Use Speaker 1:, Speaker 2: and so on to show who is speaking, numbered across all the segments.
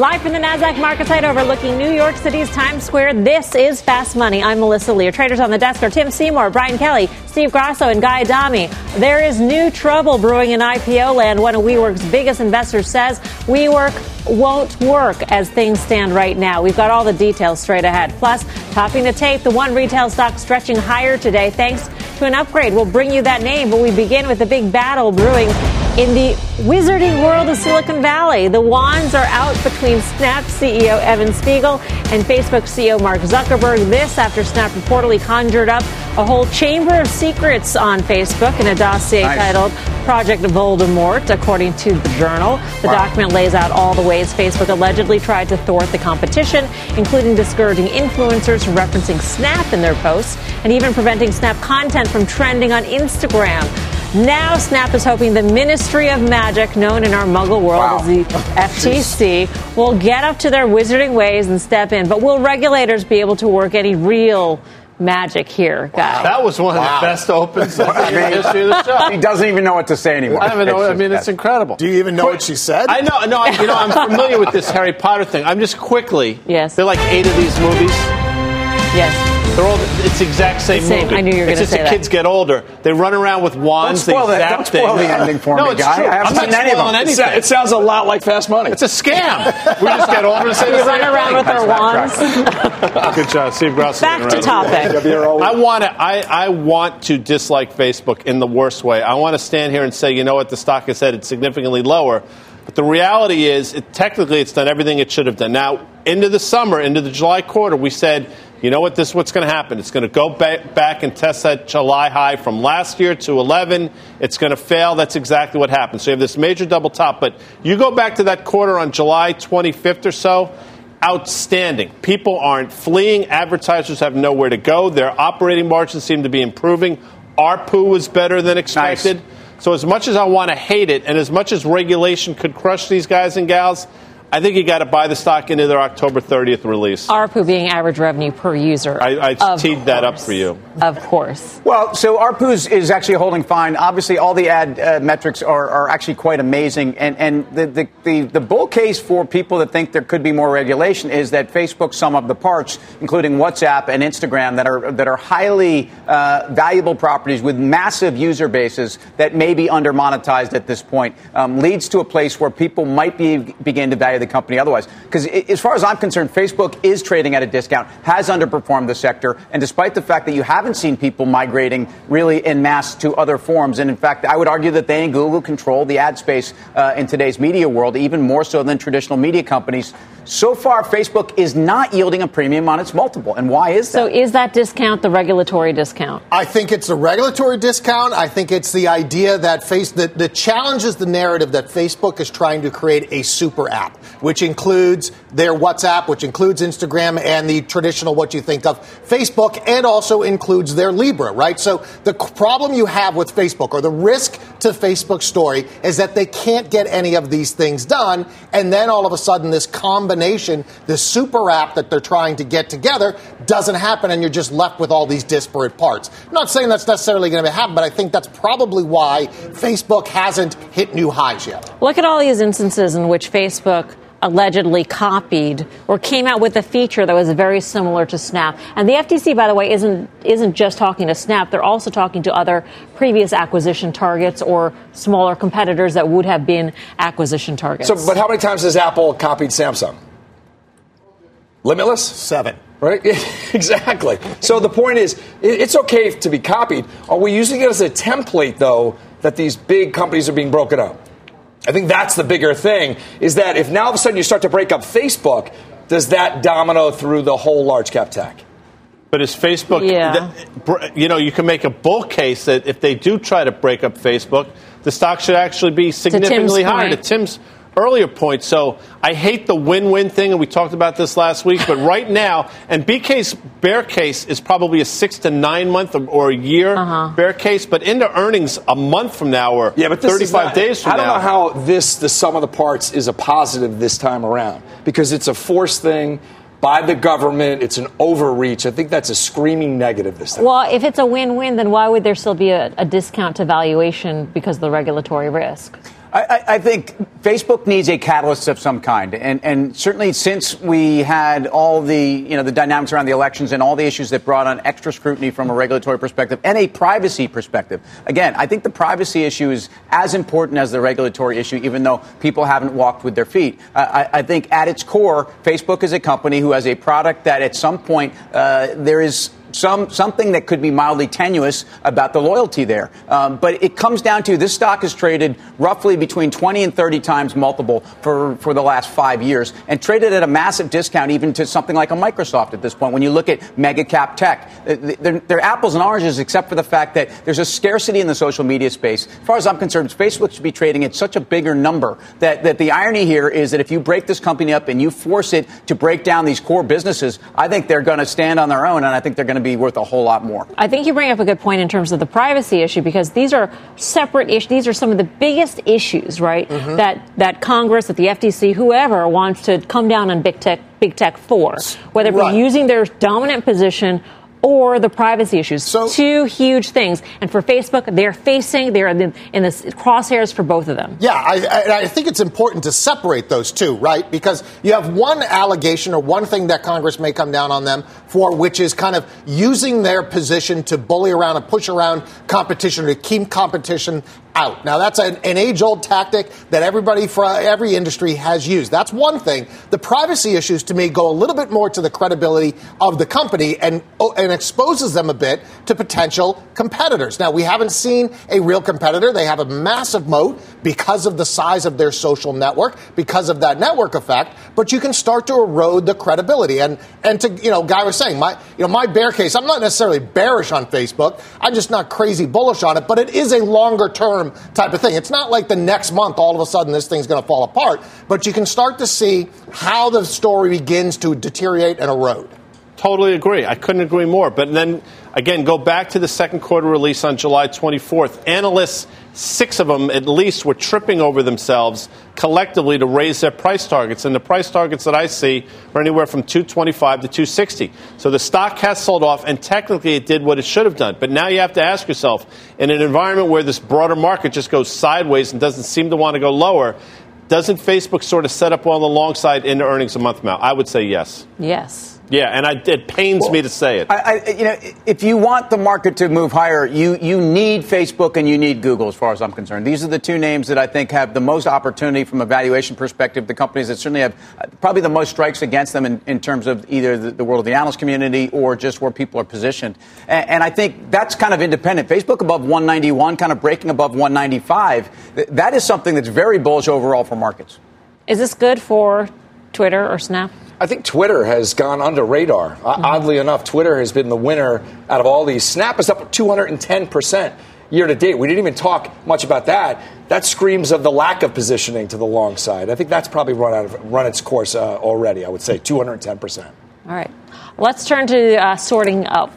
Speaker 1: Live from the NASDAQ market site overlooking New York City's Times Square, this is Fast Money. I'm Melissa Lee. Traders on the desk are Tim Seymour, Brian Kelly, Steve Grasso, and Guy Adami. There is new trouble brewing in IPO land. One of WeWork's biggest investors says WeWork won't work as things stand right now. We've got all the details straight ahead. Plus, topping the tape, the one retail stock stretching higher today thanks to an upgrade. We'll bring you that name, but we begin with the big battle brewing in the wizarding world of Silicon Valley. The wands are out between Snap CEO Evan Spiegel and Facebook CEO Mark Zuckerberg. This after Snap reportedly conjured up a whole chamber of secrets on Facebook in a dossier nice. titled Project Voldemort, according to the Journal. The wow. document lays out all the ways Facebook allegedly tried to thwart the competition, including discouraging influencers from referencing Snap in their posts and even preventing Snap content from trending on Instagram. Now, Snap is hoping the Ministry of Magic, known in our muggle world wow. as the FTC, will get up to their wizarding ways and step in. But will regulators be able to work any real magic here, guys.
Speaker 2: That was one of wow. the best opens in the history of the show.
Speaker 3: He doesn't even know what to say anymore.
Speaker 2: I don't know. I mean, it's incredible.
Speaker 4: Do you even know what she said?
Speaker 2: I know. No, I, you know, I'm familiar with this Harry Potter thing. I'm just quickly.
Speaker 1: Yes.
Speaker 2: There are like eight of these movies.
Speaker 1: Yes.
Speaker 2: They're all it's the exact same,
Speaker 1: same.
Speaker 2: movie.
Speaker 1: I knew you were going
Speaker 2: to say
Speaker 1: that.
Speaker 2: the kids get older. They run around with wands.
Speaker 3: Don't spoil,
Speaker 2: they
Speaker 3: that. Don't spoil the ending for
Speaker 2: no,
Speaker 3: me,
Speaker 2: it's
Speaker 3: guy.
Speaker 2: True.
Speaker 3: I haven't
Speaker 2: I'm
Speaker 3: seen
Speaker 2: not
Speaker 3: any of them.
Speaker 2: anything.
Speaker 5: It sounds a lot like Fast Money.
Speaker 2: It's a scam. we just get older and say
Speaker 1: we run around with our wands.
Speaker 2: Good job, Steve Grasso.
Speaker 1: Back to topic.
Speaker 2: I want to. I, I want to dislike Facebook in the worst way. I want to stand here and say, you know what, the stock has said it's significantly lower. But the reality is, it, technically, it's done everything it should have done. Now, into the summer, into the July quarter, we said you know what? This is what's going to happen. It's going to go back, back and test that July high from last year to 11. It's going to fail. That's exactly what happened. So you have this major double top. But you go back to that quarter on July 25th or so. Outstanding. People aren't fleeing. Advertisers have nowhere to go. Their operating margins seem to be improving. ARPU was better than expected. Nice. So, as much as I want to hate it, and as much as regulation could crush these guys and gals, I think you got to buy the stock into their October 30th release.
Speaker 1: ARPU being average revenue per user.
Speaker 2: I, I teed course. that up for you.
Speaker 1: Of course.
Speaker 3: Well, so ARPU is, is actually holding fine. Obviously, all the ad uh, metrics are, are actually quite amazing. And, and the, the, the, the, bull case for people that think there could be more regulation is that Facebook some of the parts, including WhatsApp and Instagram, that are, that are highly uh, valuable properties with massive user bases that may be under monetized at this point, um, leads to a place where people might be, begin to value the company otherwise. Because as far as I'm concerned, Facebook is trading at a discount, has underperformed the sector, and despite the fact that you haven't seen people migrating really in mass to other forms, and in fact, I would argue that they and Google control the ad space uh, in today's media world, even more so than traditional media companies. So far, Facebook is not yielding a premium on its multiple. And why is that?
Speaker 1: So, is that discount the regulatory discount?
Speaker 4: I think it's a regulatory discount. I think it's the idea that face the, the challenge is the narrative that Facebook is trying to create a super app, which includes their WhatsApp, which includes Instagram and the traditional what you think of Facebook, and also includes their Libra, right? So the problem you have with Facebook or the risk to Facebook's story is that they can't get any of these things done, and then all of a sudden this combination combination, this super app that they're trying to get together, doesn't happen, and you're just left with all these disparate parts. I'm not saying that's necessarily going to happen, but I think that's probably why Facebook hasn't hit new highs yet.
Speaker 1: Look at all these instances in which Facebook allegedly copied or came out with a feature that was very similar to Snap. And the FTC, by the way, isn't isn't just talking to Snap; they're also talking to other previous acquisition targets or smaller competitors that would have been acquisition targets.
Speaker 5: So, but how many times has Apple copied Samsung? Limitless?
Speaker 4: Seven.
Speaker 5: Right? exactly. So the point is, it's okay to be copied. Are we using it as a template, though, that these big companies are being broken up? I think that's the bigger thing is that if now all of a sudden you start to break up Facebook, does that domino through the whole large cap tech?
Speaker 2: But is Facebook,
Speaker 1: yeah.
Speaker 2: you know, you can make a bull case that if they do try to break up Facebook, the stock should actually be significantly
Speaker 1: to
Speaker 2: higher.
Speaker 1: Point.
Speaker 2: To Tim's earlier point. So I hate the win-win thing, and we talked about this last week. But right now, and BK's bear case is probably a six to nine month or, a year uh-huh. bear case. But into earnings a month from now or yeah, but 35 not, days from
Speaker 5: now. I don't
Speaker 2: now.
Speaker 5: know how this, the sum of the parts, is a positive this time around because it's a forced thing by the government. It's an overreach. I think that's a screaming negative this time.
Speaker 1: Well, if it's a win win, then why would there still be a, a discount to valuation because of the regulatory risk?
Speaker 3: I, I, think Facebook needs a catalyst of some kind, and, and certainly since we had all the you know the dynamics around the elections and all the issues that brought on extra scrutiny from a regulatory perspective and a privacy perspective. Again, I think the privacy issue is as important as the regulatory issue, even though people haven't walked with their feet. I, I, think at its core, Facebook is a company who has a product that at some point uh, there is some something that could be mildly tenuous about the loyalty there. Um, but it comes down to this stock has traded roughly between 20 and 30 times multiple for, for the last five years and traded at a massive discount even to something like a Microsoft at this point. When you look at mega cap tech, they're, they're apples and oranges except for the fact that there's a scarcity in the social media space. As far as I'm concerned, Facebook should be trading at such a bigger number that, that the irony here is that if you break this company up and you force it to break down these core businesses, I think they're going to stand on their own and I think they're going to to be worth a whole lot more.
Speaker 1: I think you bring up a good point in terms of the privacy issue because these are separate issues. These are some of the biggest issues, right? Mm-hmm. That that Congress, that the FTC, whoever wants to come down on big tech, big tech for, whether right. We're using their dominant position or the privacy issues. So, Two huge things. And for Facebook, they're facing, they're in the, in the crosshairs for both of them.
Speaker 4: Yeah, I, I, think it's important to separate those two, right? Because you have one allegation or one thing that Congress may come down on them for, which is kind of using their position to bully around and push around competition or to keep competition out. Now, that's an, an age old tactic that everybody for every industry has used. That's one thing. The privacy issues, to me, go a little bit more to the credibility of the company and, oh, and exposes them a bit to potential competitors. Now, we haven't seen a real competitor. They have a massive moat because of the size of their social network, because of that network effect, but you can start to erode the credibility. And, and to, you know, Guy was saying, my, you know, my bear case, I'm not necessarily bearish on Facebook. I'm just not crazy bullish on it, but it is a longer term type of thing. It's not like the next month all of a sudden this thing's going to fall apart, but you can start to see how the story begins to deteriorate and erode.
Speaker 2: Totally agree. I couldn't agree more. But then again, go back to the second quarter release on July 24th. Analysts, six of them at least, were tripping over themselves collectively to raise their price targets. And the price targets that I see are anywhere from 225 to 260. So the stock has sold off, and technically it did what it should have done. But now you have to ask yourself, in an environment where this broader market just goes sideways and doesn't seem to want to go lower, doesn't Facebook sort of set up well on the long side into earnings a month now? I would say yes.
Speaker 1: Yes.
Speaker 2: Yeah, and I, it pains well, me to say it.
Speaker 3: I, I, you know, if you want the market to move higher, you, you need Facebook and you need Google, as far as I'm concerned. These are the two names that I think have the most opportunity from a valuation perspective. The companies that certainly have uh, probably the most strikes against them in, in terms of either the, the, world of the analyst community or just where people are positioned. And, and, I think that's kind of independent. Facebook above 191, kind of breaking above 195. That is something that's very bullish overall for markets.
Speaker 1: Is this good for Twitter or Snap?
Speaker 5: I think Twitter has gone under radar. Mm-hmm. Oddly enough, Twitter has been the winner out of all these. Snap is up 210% year to date. We didn't even talk much about that. That screams of the lack of positioning to the long side. I think that's probably run out of run its course uh, already. I would say 210%. All
Speaker 1: right. Let's turn to uh, sorting up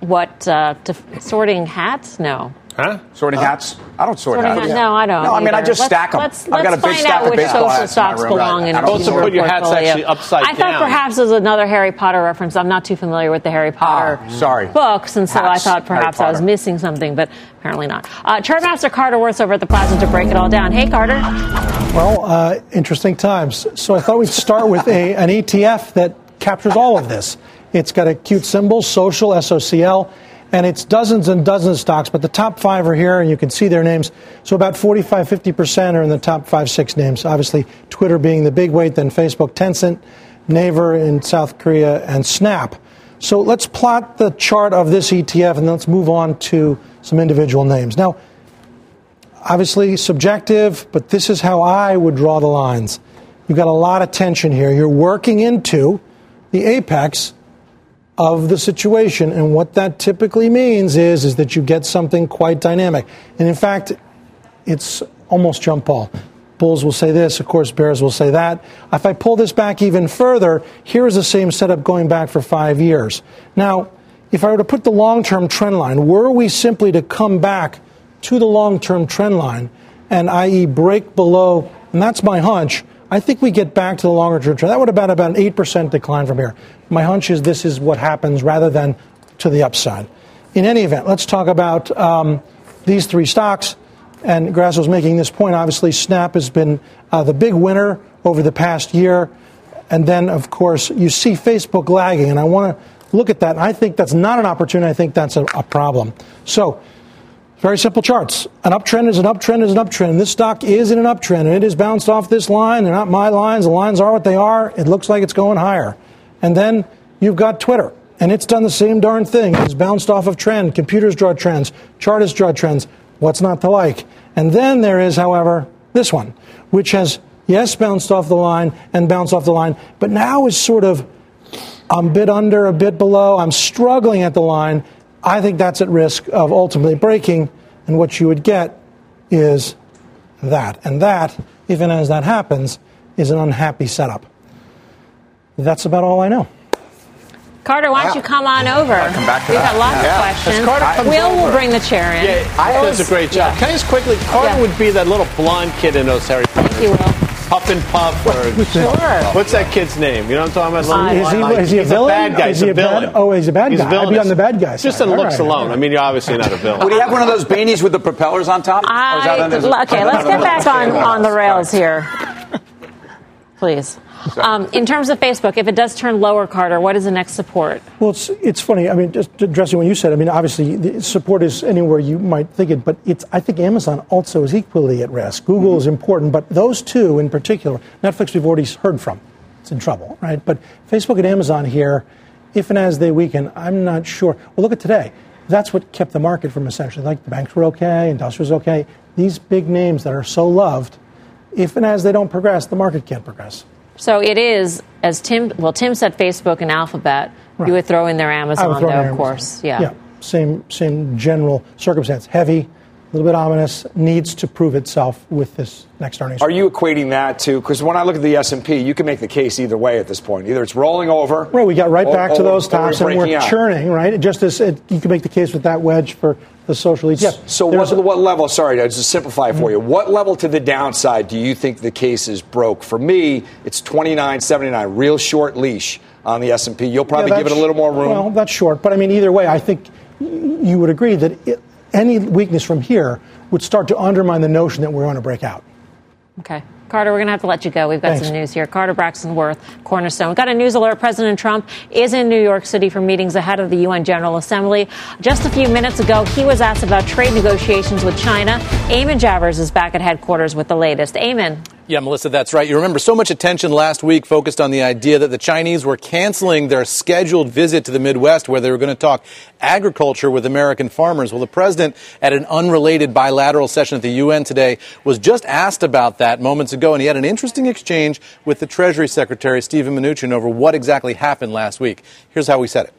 Speaker 1: what uh, to, sorting hats? No.
Speaker 2: Huh?
Speaker 3: Sorting uh, hats? I don't sort
Speaker 1: hats.
Speaker 3: hats.
Speaker 1: No, I don't.
Speaker 3: No, I mean I just
Speaker 1: let's,
Speaker 3: stack them.
Speaker 1: Let's, I've got a big stack of baseball hats
Speaker 2: in my room. Belong in supposed to put your hats actually upside
Speaker 1: down. I thought perhaps it was another Harry Potter reference. I'm not too familiar with the Harry Potter
Speaker 3: ah, sorry.
Speaker 1: books, and so hats. I thought perhaps I was missing something, but apparently not. Uh, Chartmaster Carter Worth over at the Plaza to break it all down. Hey, Carter.
Speaker 6: Well, uh, interesting times. So I thought we'd start with a, an ETF that captures all of this. It's got a cute symbol, social, SOCL and it's dozens and dozens of stocks, but the top five are here, and you can see their names. So about 45, 50% are in the top five, six names. Obviously, Twitter being the big weight, then Facebook, Tencent, Naver in South Korea, and Snap. So let's plot the chart of this ETF, and let's move on to some individual names. Now, obviously subjective, but this is how I would draw the lines. You've got a lot of tension here. You're working into the apex of the situation. And what that typically means is, is that you get something quite dynamic. And in fact, it's almost jump ball. Bulls will say this, of course, Bears will say that. If I pull this back even further, here is the same setup going back for five years. Now, if I were to put the long term trend line, were we simply to come back to the long term trend line and, i.e., break below, and that's my hunch, I think we get back to the longer term trend. That would have been about an 8% decline from here. My hunch is this is what happens rather than to the upside. In any event, let's talk about um, these three stocks. And Grasso's making this point. Obviously, Snap has been uh, the big winner over the past year. And then, of course, you see Facebook lagging. And I want to look at that. I think that's not an opportunity. I think that's a, a problem. So, very simple charts. An uptrend is an uptrend is an uptrend. This stock is in an uptrend, and it has bounced off this line. They're not my lines. The lines are what they are. It looks like it's going higher. And then you've got Twitter, and it's done the same darn thing. It's bounced off of trend. Computers draw trends. Chartists draw trends. What's not to like? And then there is, however, this one, which has, yes, bounced off the line and bounced off the line, but now is sort of I'm a bit under, a bit below. I'm struggling at the line. I think that's at risk of ultimately breaking, and what you would get is that. And that, if and as that happens, is an unhappy setup. That's about all I know.
Speaker 1: Carter, why don't you come on over?
Speaker 3: come back to
Speaker 1: We've
Speaker 3: that.
Speaker 1: got lots
Speaker 3: Yeah.
Speaker 1: of
Speaker 2: As
Speaker 1: questions.
Speaker 2: Carter comes
Speaker 1: Will will bring the chair in.
Speaker 2: Yeah,
Speaker 3: I
Speaker 2: he
Speaker 3: always-
Speaker 2: does a great job.
Speaker 3: yeah.
Speaker 2: Can I just quickly, Carter
Speaker 1: Yeah.
Speaker 2: would be that little blonde kid in those Harry Potter.
Speaker 1: Thank you, Will.
Speaker 2: Puff and Puff, or
Speaker 1: Sure.
Speaker 2: what's that kid's name? You know what I'm talking about?
Speaker 1: Is
Speaker 6: he- is he a
Speaker 2: He's
Speaker 6: villain?
Speaker 2: bad guy.
Speaker 6: Is
Speaker 2: He's
Speaker 6: he
Speaker 2: a
Speaker 6: a bad-
Speaker 2: villain.
Speaker 6: oh, he's a bad
Speaker 2: He's
Speaker 6: guy. I'd be on the bad guy
Speaker 2: Just
Speaker 6: side.
Speaker 2: in
Speaker 6: All
Speaker 2: looks
Speaker 6: right.
Speaker 2: alone. I mean, you're obviously not a villain.
Speaker 3: Would he have one of those beanies with the propellers on top? Or is that
Speaker 1: I, okay, let's get back on, on the rails here. Please. Um, in terms of Facebook, if it does turn lower, Carter, what is the next support?
Speaker 6: Well, it's, it's funny. I mean, just addressing what you said, I mean, obviously, the support is anywhere you might think it, but it's, I think Amazon also is equally at risk. Google
Speaker 2: Mm-hmm.
Speaker 6: is important, but those two in particular, Netflix we've already heard from. It's in trouble, right? But Facebook and Amazon here, if and as they weaken, I'm not sure. Well, look at today. That's what kept the market from essentially, like the banks were okay, industrials okay. These big names that are so loved, if and as they don't progress, the market can't progress.
Speaker 1: So it is, as Tim, well, Tim said Facebook and Alphabet.
Speaker 6: Right.
Speaker 1: You would throw in their Amazon,
Speaker 6: would
Speaker 1: though, of
Speaker 6: Amazon.
Speaker 1: course. Yeah.
Speaker 6: Yeah. Same same general circumstance. Heavy, a little bit ominous. Needs to prove itself with this next earnings.
Speaker 5: Are you equating that to? Because when I look at the S and P, you can make the case either way at this point. Either it's rolling over.
Speaker 6: Right, we got right
Speaker 5: or-
Speaker 6: back to
Speaker 5: or-
Speaker 6: those
Speaker 5: or
Speaker 6: tops, and we're
Speaker 5: out.
Speaker 6: churning. Right, just as it, you can make the case with that wedge for the social ETF.
Speaker 5: So what,
Speaker 6: a-
Speaker 5: what level? Sorry, to just simplify it for you. What level to the downside do you think the case is broke? For me, it's twenty nine seventy nine, real short leash on the S and P. You'll probably
Speaker 6: Yeah,
Speaker 5: give it a little more room.
Speaker 6: Well, that's short, but I mean, either way, I think you would agree that it, any weakness from here would start to undermine the notion that we're going to break out.
Speaker 1: Okay. Carter, we're going to have to let you go. We've got
Speaker 6: Thanks.
Speaker 1: some news here. Carter Braxton Worth, Cornerstone. We've got a news alert. President Trump is in New York City for meetings ahead of the UN General Assembly. Just a few minutes ago, he was asked about trade negotiations with China. Eamon Javers is back at headquarters with the latest. Eamon.
Speaker 7: Yeah, Melissa, that's right. You remember so much attention last week focused on the idea that the Chinese were canceling their scheduled visit to the Midwest where they were going to talk agriculture with American farmers. Well, the president, at an unrelated bilateral session at the UN today, was just asked about that moments ago, and he had an interesting exchange with the Treasury Secretary, Stephen Mnuchin, over what exactly happened last week. Here's how he said it.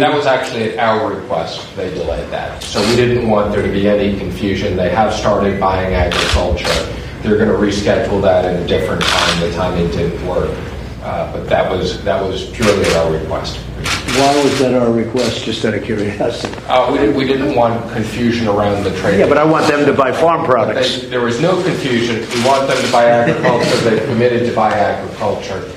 Speaker 8: That was actually at our request they delayed that. So we didn't want there to be any confusion. They have started buying agriculture. They're going to reschedule that at a different time. The timing didn't work. Uh, but that was that was purely at our request.
Speaker 9: Why was that our request, just out of curiosity?
Speaker 8: Uh, we, didn't- we didn't want confusion around the trade.
Speaker 9: Yeah, but I want them to buy farm products.
Speaker 8: They- There was no confusion. We want them to buy agriculture. They've committed to buy agriculture.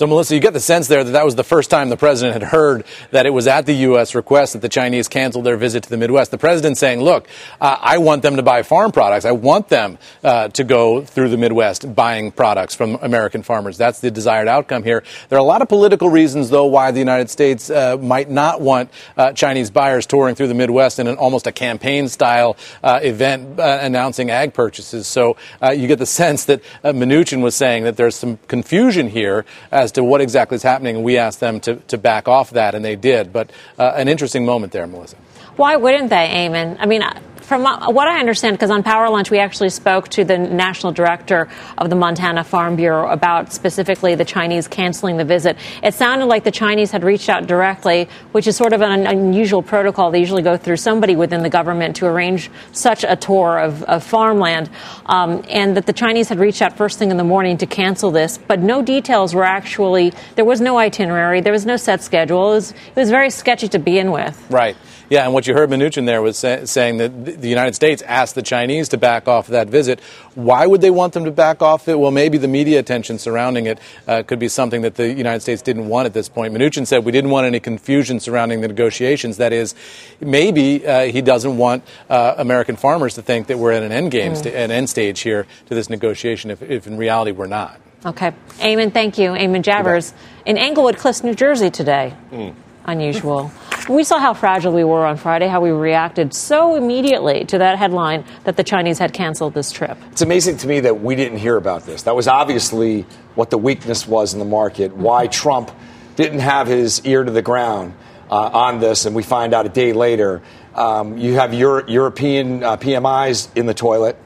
Speaker 7: So, Melissa, you get the sense there that that was the first time the president had heard that it was at the U.S. request that the Chinese canceled their visit to the Midwest. The president saying, look, uh, I want them to buy farm products. I want them uh, to go through the Midwest buying products from American farmers. That's the desired outcome here. There are a lot of political reasons, though, why the United States uh, might not want uh, Chinese buyers touring through the Midwest in an almost a campaign style uh, event uh, announcing ag purchases. So you get the sense that Mnuchin was saying that there's some confusion here as to what exactly is happening, and we asked them to, to back off that, and they did. But uh, an interesting moment there, Melissa.
Speaker 1: Why wouldn't they, Eamon? I mean, from uh, what I understand, because on Power Lunch we actually spoke to the national director of the Montana Farm Bureau about specifically the Chinese canceling the visit. It sounded like the Chinese had reached out directly, which is sort of an unusual protocol. They usually go through somebody within the government to arrange such a tour of, of farmland, um, and that the Chinese had reached out first thing in the morning to cancel this, but no details were actually. There was no itinerary. There was no set schedule. It was, it was very sketchy to begin with.
Speaker 7: Right. Yeah, and what you heard Mnuchin there was say, saying that the United States asked the Chinese to back off that visit. Why would they want them to back off it? Well, maybe the media attention surrounding it uh, could be something that the United States didn't want at this point. Mnuchin said we didn't want any confusion surrounding the negotiations. That is, maybe uh, he doesn't want uh, American farmers to think that we're at an end game, mm. st- an end stage here to this negotiation, if, if in reality we're not.
Speaker 1: Okay. Eamon, thank you. Eamon Javers in Englewood Cliffs, New Jersey today. Mm. Unusual. We saw how fragile we were on Friday, how we reacted so immediately to that headline that the Chinese had canceled this trip.
Speaker 5: It's amazing to me that we didn't hear about this. That was obviously what the weakness was in the market, why Trump didn't have his ear to the ground uh, on this, and we find out a day later. Um, you have Euro- European uh, PMIs in the toilet.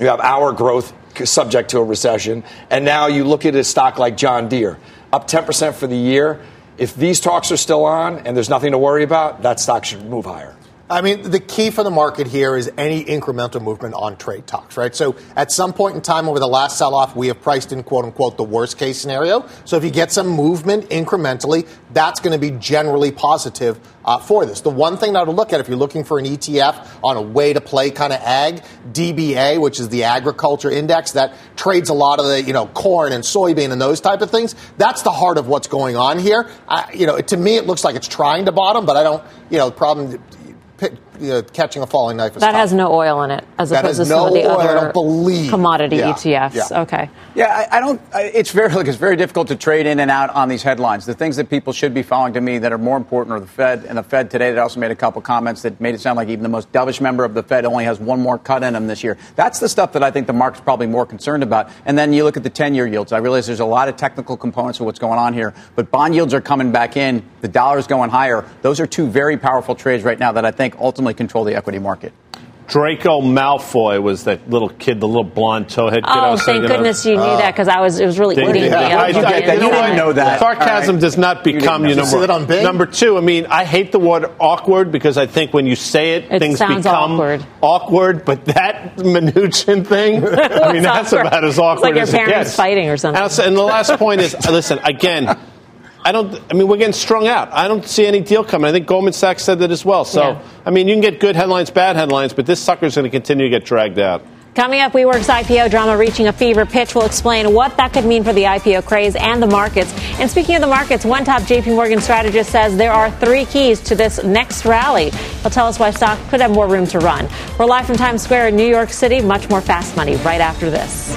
Speaker 5: You have our growth subject to a recession. And now you look at a stock like John Deere, up 10% for the year if these talks are still on and there's nothing to worry about, that stock should move higher.
Speaker 4: I mean, the key for the market here is any incremental movement on trade talks, right? So at some point in time over the last sell off, we have priced in quote unquote the worst case scenario. So if you get some movement incrementally, that's going to be generally positive uh, for this. The one thing I would look at if you're looking for an ETF on a way to play kind of ag, DBA, which is the agriculture index that trades a lot of the, you know, corn and soybean and those type of things, that's the heart of what's going on here. I, you know, to me, it looks like it's trying to bottom, but I don't, you know, the problem picked uh, catching a falling knife.
Speaker 1: that tough. has no oil in it, as
Speaker 4: that
Speaker 1: opposed to
Speaker 4: no
Speaker 1: some of the
Speaker 4: oil,
Speaker 1: other commodity yeah. ETFs.
Speaker 3: Yeah.
Speaker 1: Okay.
Speaker 3: Yeah, I, I don't. I, it's very look. It's very difficult to trade in and out on these headlines. The things that people should be following to me that are more important are the Fed and the Fed today. That also made a couple comments that made it sound like even the most dovish member of the Fed only has one more cut in them this year. That's the stuff that I think the market's probably more concerned about. And then you look at the ten-year yields. I realize there's a lot of technical components of what's going on here, but bond yields are coming back in. The dollar's going higher. Those are two very powerful trades right now that I think ultimately control the equity market.
Speaker 2: Draco Malfoy was that little kid, the little blonde towhead kid.
Speaker 1: Oh, thank goodness you knew uh, that because I was it was really eating
Speaker 3: yeah,
Speaker 1: me
Speaker 3: up. You, get that. you didn't know that.
Speaker 2: Sarcasm right. does not become you, know, number, number two. I mean, I hate the word awkward because I think when you say it,
Speaker 1: it
Speaker 2: things become
Speaker 1: awkward.
Speaker 2: awkward. But that Mnuchin thing, I mean, that's
Speaker 1: awkward.
Speaker 2: about as awkward
Speaker 1: it's like
Speaker 2: as
Speaker 1: your parents fighting or something.
Speaker 2: And the last point is, listen, again. I don't. I mean, we're getting strung out. I don't see any deal coming. I think Goldman Sachs said that as well. So, yeah. I mean, you can get good headlines, bad headlines, but this sucker is going to continue to get dragged out.
Speaker 1: Coming up, WeWork's IPO drama reaching a fever pitch. We'll explain what that could mean for the IPO craze and the markets. And speaking of the markets, one top JP Morgan strategist says there are three keys to this next rally. He'll tell us why stock could have more room to run. We're live from Times Square in New York City. Much more fast money right after this.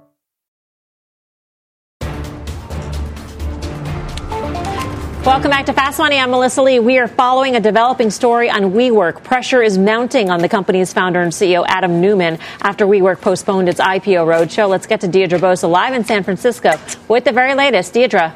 Speaker 1: Welcome back to Fast Money. I'm Melissa Lee. We are following a developing story on WeWork. Pressure is mounting on the company's founder and CEO, Adam Neumann, after WeWork postponed its IPO roadshow. Let's get to Deirdre Bosa live in San Francisco with the very latest. Deirdre.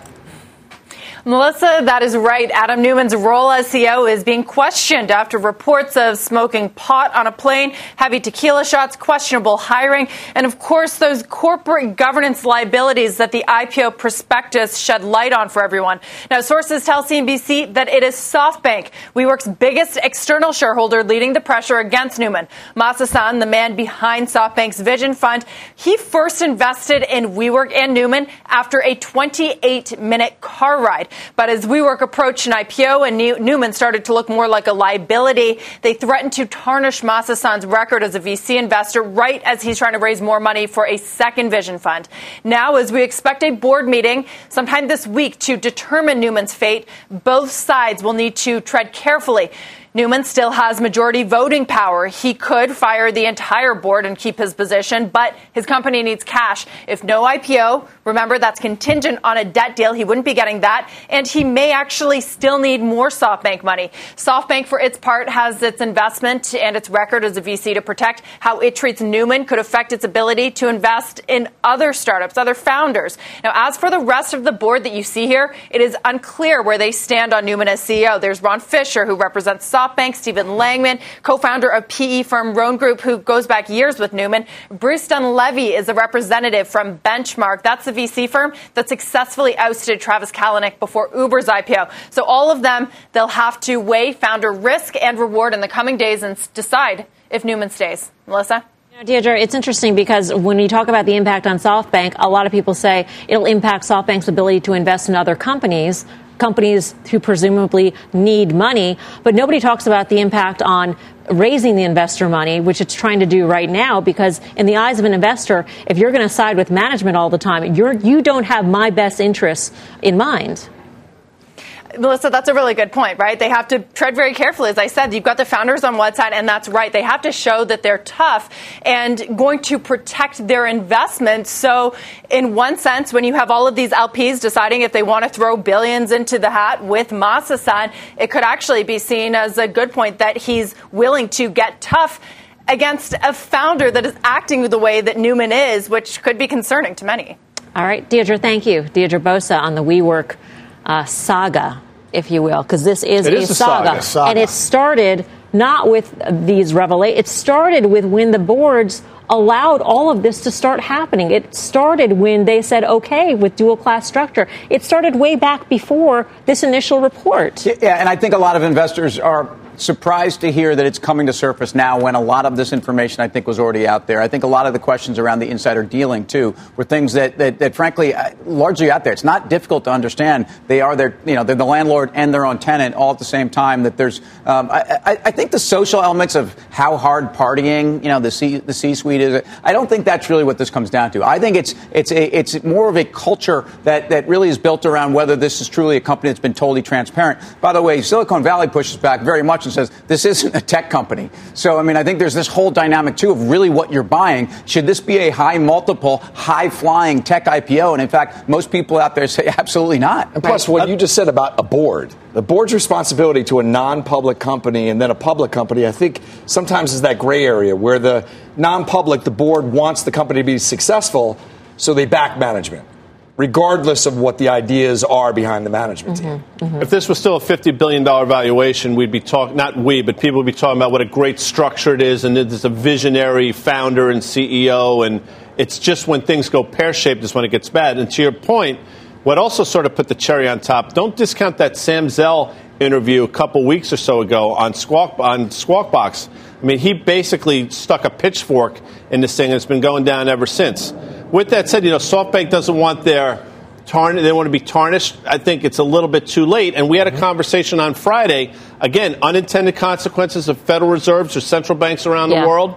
Speaker 10: Melissa, that is right. Adam Neumann's role as CEO is being questioned after reports of smoking pot on a plane, heavy tequila shots, questionable hiring, and of course, those corporate governance liabilities that the IPO prospectus shed light on for everyone. Now, sources tell CNBC that it is SoftBank, WeWork's biggest external shareholder, leading the pressure against Neumann. Masa Son, the man behind SoftBank's Vision Fund, he first invested in WeWork and Neumann after a 28 minute car ride. But as WeWork approached an IPO and Neumann started to look more like a liability, they threatened to tarnish Masa Son's record as a VC investor right as he's trying to raise more money for a second vision fund. Now, as we expect a board meeting sometime this week to determine Neumann's fate, both sides will need to tread carefully. Neumann still has majority voting power. He could fire the entire board and keep his position, but his company needs cash. If no IPO, remember that's contingent on a debt deal. He wouldn't be getting that. And he may actually still need more SoftBank money. SoftBank, for its part, has its investment and its record as a VC to protect. How it treats Neumann could affect its ability to invest in other startups, other founders. Now, as for the rest of the board that you see here, it is unclear where they stand on Neumann as CEO. There's Ron Fisher, who represents SoftBank. SoftBank, Steven Langman, co-founder of PE firm Rhône Group, who goes back years with Neumann. Bruce Dunlevie is a representative from Benchmark. That's the VC firm that successfully ousted Travis Kalanick before Uber's IPO. So all of them, they'll have to weigh founder risk and reward in the coming days and decide if Neumann stays. Melissa?
Speaker 1: Deirdre, it's interesting because when you talk about the impact on SoftBank, a lot of people say it'll impact SoftBank's ability to invest in other companies companies who presumably need money, but nobody talks about the impact on raising the investor money, which it's trying to do right now, because in the eyes of an investor, if you're going to side with management all the time, you're, you don't have my best interests in mind.
Speaker 10: Melissa, that's a really good point, right? They have to tread very carefully. As I said, you've got the founders on one side, and that's right. They have to show that they're tough and going to protect their investments. So, in one sense, when you have all of these LPs deciding if they want to throw billions into the hat with Masa san, it could actually be seen as a good point that he's willing to get tough against a founder that is acting the way that Neumann is, which could be concerning to many.
Speaker 1: All right, Deirdre, thank you. Deirdre Bosa on the WeWork uh, saga if you will, because this is, a,
Speaker 2: is a
Speaker 1: saga.
Speaker 2: saga.
Speaker 1: And it started not with these revelations, it started with when the boards allowed all of this to start happening. It started when they said, okay, with dual class structure. It started way back before this initial report.
Speaker 3: Yeah, and I think a lot of investors are surprised to hear that it's coming to surface now when a lot of this information I think was already out there. I think a lot of the questions around the insider dealing too were things that, that, that frankly uh, largely out there. It's not difficult to understand. They are their you know they're the landlord and their own tenant all at the same time. That there's um, I, I, I, think the social elements of how hard partying you know the C the C suite is. I don't think that's really what this comes down to. I think it's it's a it's more of a culture that that really is built around whether this is truly a company that's been totally transparent. By the way, Silicon Valley pushes back very much and says this isn't a tech company. So, I mean, I think there's this whole dynamic, too, of really what you're buying. Should this be a high multiple, high flying tech IPO? And in fact, most people out there say absolutely not.
Speaker 5: And plus, what you just said about a board, the board's responsibility to a non public company and then a public company, I think sometimes is that gray area where the non public, the board wants the company to be successful, so they back management regardless of what the ideas are behind the management team.
Speaker 2: Mm-hmm, mm-hmm. If this was still a $50 billion valuation, we'd be talking, not we, but people would be talking about what a great structure it is, and there's a visionary founder and CEO, and it's just when things go pear shaped is when it gets bad. And to your point, what also sort of put the cherry on top, don't discount that Sam Zell interview a couple weeks or so ago on Squawk, on Squawk Box. I mean, he basically stuck a pitchfork in this thing, and it's been going down ever since. With that said, you know, SoftBank doesn't want their tarn- they want to be tarnished. I think it's a little bit too late. And we had a mm-hmm. conversation on Friday. Again, unintended consequences of Federal Reserves or central banks around yeah. the world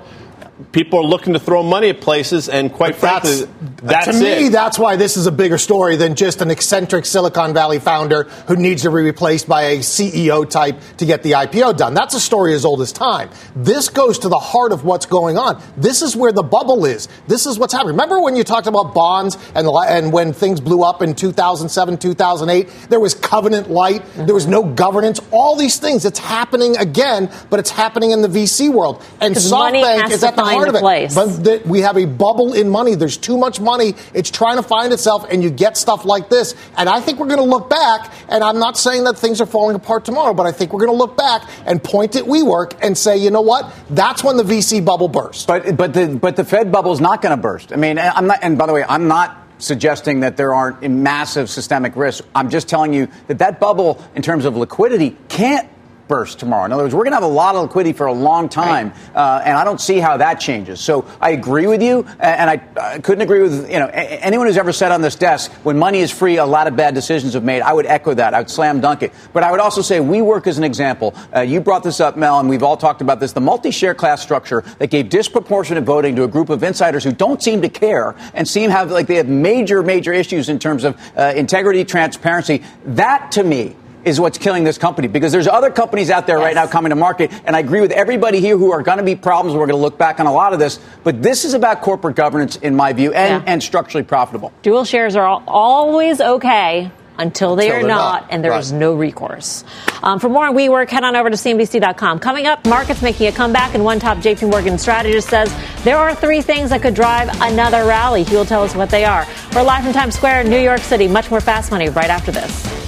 Speaker 2: people are looking to throw money at places, and quite but frankly, that's,
Speaker 4: that's to me,
Speaker 2: it.
Speaker 4: that's why this is a bigger story than just an eccentric Silicon Valley founder who needs to be replaced by a CEO type to get the IPO done. That's a story as old as time. This goes to the heart of what's going on. This is where the bubble is. This is what's happening. Remember when you talked about bonds and and when things blew up in 2007, 2008, there was covenant light, mm-hmm. there was no governance, all these things. It's happening again, but it's happening in the VC world. And SoftBank is at the part of it.
Speaker 1: Place.
Speaker 4: But th- we have a bubble in money. There's too much money. It's trying to find itself, and you get stuff like this. And I think we're going to look back, and I'm not saying that things are falling apart tomorrow, but I think we're going to look back and point at WeWork and say, you know what? That's when the VC bubble burst.
Speaker 3: But but the but the Fed bubble is not going to burst. I mean, I'm not. And by the way, I'm not suggesting that there aren't massive systemic risks. I'm just telling you that that bubble, in terms of liquidity, can't burst tomorrow. In other words, we're going to have a lot of liquidity for a long time, uh, and I don't see how that changes. So I agree with you, and I, I, couldn't agree with you know anyone who's ever said on this desk when money is free, a lot of bad decisions have made. I would echo that. I would slam dunk it. But I would also say WeWork as an example. Uh, you brought this up, Mel, and we've all talked about this. The multi-share class structure that gave disproportionate voting to a group of insiders who don't seem to care and seem have like they have major, major issues in terms of uh, integrity, transparency. That to me is what's killing this company because there's other companies out there yes. right now coming to market. And I agree with everybody here who are going to be problems. We're going to look back on a lot of this. But this is about corporate governance, in my view, and, yeah. and structurally profitable.
Speaker 1: Dual shares are always okay until they until are not, not, and there right. is no recourse. Um, for more on WeWork, head on over to CNBC.com. Coming up, markets making a comeback, and one top JP Morgan strategist says there are three things that could drive another rally. He will tell us what they are. We're live from Times Square, New York City. Much more fast money right after this.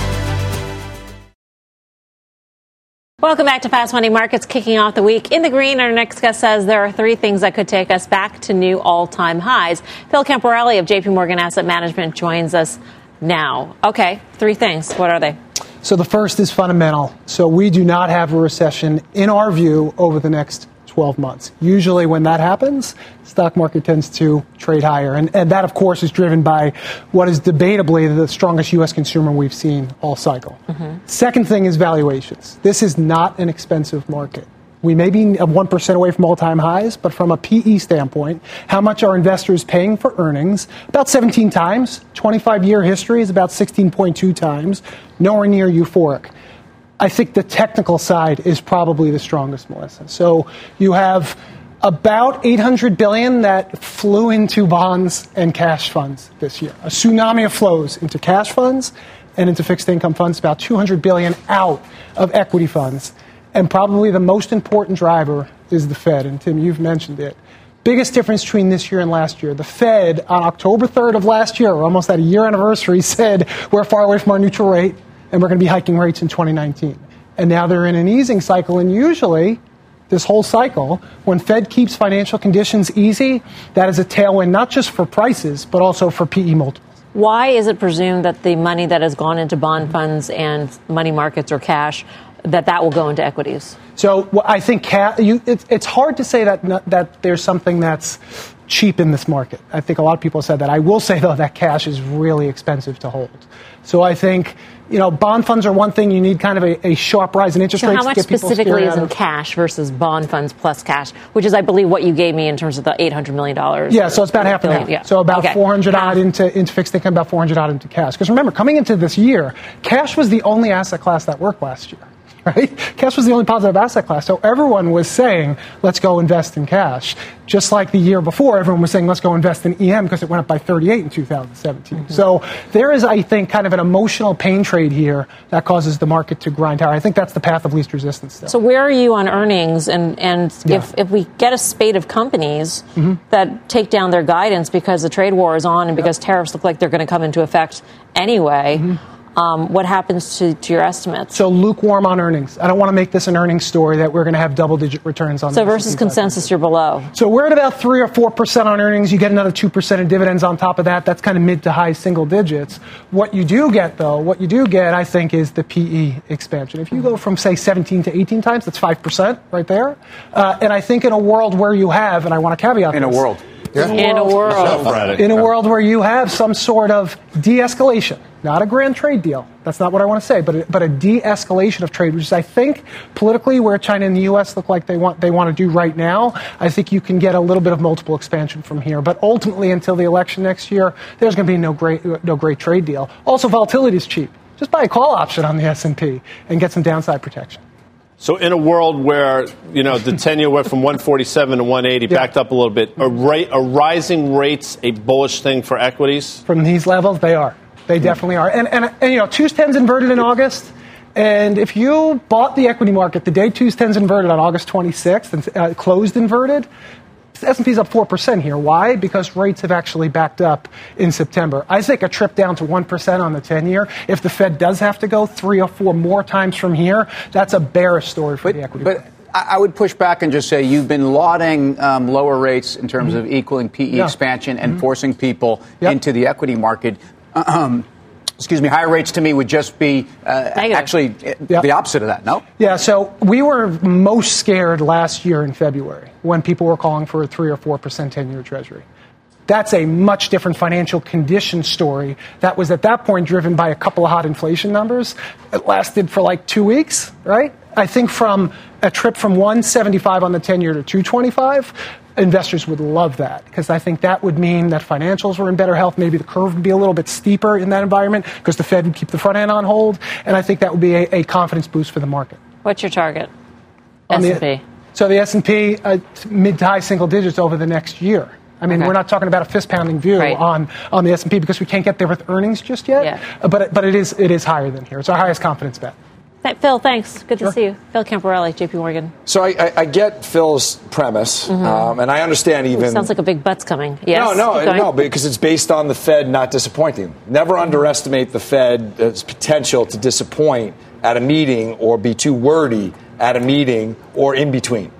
Speaker 1: Welcome back to Fast Money Markets, kicking off the week in the green. Our next guest says there are three things that could take us back to new all-time highs. Phil Camporeale of JP Morgan Asset Management joins us now. Okay, three things. What are they?
Speaker 11: So the first is fundamental. So we do not have a recession in our view over the next 12 months. Usually, when that happens, stock market tends to trade higher. And, and that, of course, is driven by what is debatably the strongest U.S. consumer we've seen all cycle. Mm-hmm. Second thing is valuations. This is not an expensive market. We may be 1% away from all time highs, but from a PE standpoint, how much are investors paying for earnings? About 17 times. 25 year history is about 16.2 times. Nowhere near euphoric. I think the technical side is probably the strongest, Melissa. So you have about 800 billion that flew into bonds and cash funds this year. A tsunami of flows into cash funds and into fixed income funds, about 200 billion out of equity funds. And probably the most important driver is the Fed. And Tim, you've mentioned it. Biggest difference between this year and last year. The Fed on October 3rd of last year, almost at a year anniversary, said we're far away from our neutral rate and we're going to be hiking rates in 2019. And now they're in an easing cycle, and usually this whole cycle, when Fed keeps financial conditions easy, that is a tailwind not just for prices, but also for PE multiples.
Speaker 1: Why is it presumed that the money that has gone into bond funds and money markets or cash that that will go into equities?
Speaker 11: So well, I think ca- you, it's, it's hard to say that that there's something that's cheap in this market. I think a lot of people said that. I will say though that cash is really expensive to hold. So I think you know, bond funds are one thing. You need kind of a, a sharp rise in interest
Speaker 1: so
Speaker 11: rates.
Speaker 1: How much specifically is in cash versus bond funds plus cash, which is, I believe, what you gave me in terms of the eight hundred million dollars?
Speaker 11: Yeah, so it's about half and half. Yeah. So about okay. four hundred odd into into fixed income, about four hundred odd into cash. Because remember, coming into this year, cash was the only asset class that worked last year. right? Cash was the only positive asset class. So everyone was saying, let's go invest in cash. Just like the year before, everyone was saying, let's go invest in EM because it went up by 38 in 2017. Mm-hmm. So there is, I think, kind of an emotional pain trade here that causes the market to grind higher. I think that's the path of least resistance. Still.
Speaker 1: So where are you on earnings? And, and yeah. if, if we get a spate of companies mm-hmm. that take down their guidance because the trade war is on and because yep. tariffs look like they're going to come into effect anyway, mm-hmm um, what happens to, to, your estimates?
Speaker 11: So lukewarm on earnings. I don't want to make this an earnings story that we're going to have double digit returns on.
Speaker 1: So versus consensus, you're below.
Speaker 11: So we're at about three or four percent on earnings. You get another two percent in dividends on top of that. That's kind of mid to high single digits. What you do get though, what you do get, I think, is the PE expansion. If you go from say 17 to 18 times, that's five percent right there. Uh, and I think in a world where you have, and I want to caveat
Speaker 3: in
Speaker 11: this,
Speaker 3: a world.
Speaker 1: Yeah. In a world.
Speaker 11: In a world where you have some sort of de escalation not a grand trade deal. That's not what I want to say, but a, but a de-escalation of trade, which is, I think, politically where China and the U.S. look like they want they want to do right now. I think you can get a little bit of multiple expansion from here, but ultimately, until the election next year, there's going to be no great no great trade deal. Also, volatility is cheap. Just buy a call option on the S&P and get some downside protection.
Speaker 2: So in a world where you know the ten year went from 147 to 180, backed up a little bit, a rate, a rising rates a bullish thing for equities?
Speaker 11: From these levels, they are. They definitely are. And, and, and you know, twos tens inverted in August. And if you bought the equity market the day twos tens inverted on August 26th and uh, closed inverted, S&P's up 4% here. Why? Because rates have actually backed up in September. I think a trip down to 1% on the 10 year, if the Fed does have to go three or four more times from here, that's a bearish story for
Speaker 3: but,
Speaker 11: the equity
Speaker 3: but
Speaker 11: market.
Speaker 3: I would push back and just say you've been lauding um, lower rates in terms mm-hmm. of equaling PE yeah. expansion and mm-hmm. forcing people yep. into the equity market. Um, excuse me, higher rates to me would just be uh, actually yep. the opposite of that, no?
Speaker 11: Yeah, so we were most scared last year in February when people were calling for a 3 or 4% 10 year treasury. That's a much different financial condition story that was at that point driven by a couple of hot inflation numbers. It lasted for like two weeks, right? I think from a trip from 175 on the 10 year to 225, investors would love that because I think that would mean that financials were in better health. Maybe the curve would be a little bit steeper in that environment because the Fed would keep the front end on hold. And I think that would be a, a confidence boost for the market.
Speaker 1: What's your target? On S&P.
Speaker 11: So the S&P uh, mid to high single digits over the next year. I mean, okay. we're not talking about a fist pounding view right. on, on the S&P because we can't get there with earnings just yet. Yeah. But, but it, is, it is higher than here. It's our highest confidence bet.
Speaker 1: Phil, thanks. Good to see you. Phil Camporeale, JP Morgan.
Speaker 5: So I, I, I get Phil's premise, mm-hmm. um, and I understand even.
Speaker 1: Ooh, sounds like a big butt's coming. Yes.
Speaker 5: No, no, no, because it's based on the Fed not disappointing. Never mm-hmm. underestimate the Fed's potential to disappoint at a meeting or be too wordy at a meeting or in between.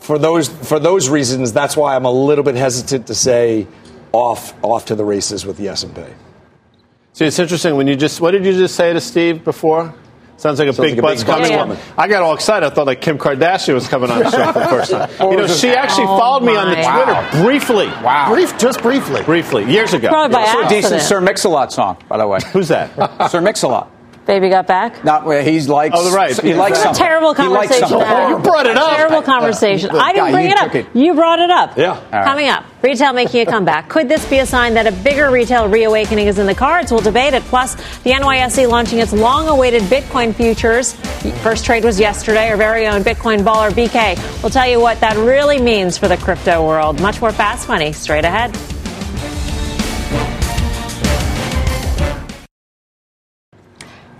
Speaker 5: For those, for those reasons, that's why I'm a little bit hesitant to say off, off to the races with the S&P.
Speaker 2: See, it's interesting when you just, what did you just say to Steve before? Sounds like a Sounds big like butt's coming. Yeah, yeah. I got all excited. I thought like Kim Kardashian was coming on the show for the first time. Oh, you know, she actually oh followed me on the Twitter wow. briefly.
Speaker 4: Wow. Brief, just briefly.
Speaker 2: Briefly, years ago.
Speaker 1: Probably by
Speaker 3: also a decent Sir Mix-a-Lot song, by the way.
Speaker 2: Who's that?
Speaker 3: Sir Mix-a-Lot.
Speaker 1: Baby got back.
Speaker 3: Not where he's like.
Speaker 2: Oh, right.
Speaker 3: He likes something.
Speaker 1: Terrible conversation.
Speaker 2: Oh, you brought it up.
Speaker 1: Terrible conversation. I didn't bring it up. It. You brought it up.
Speaker 2: Yeah.
Speaker 1: Right. Coming up, retail making a comeback. Could this be a sign that a bigger retail reawakening is in the cards? We'll debate it. Plus, the NYSE launching its long-awaited Bitcoin futures. First trade was yesterday. Our very own Bitcoin baller BK will tell you what that really means for the crypto world. Much more fast money straight ahead.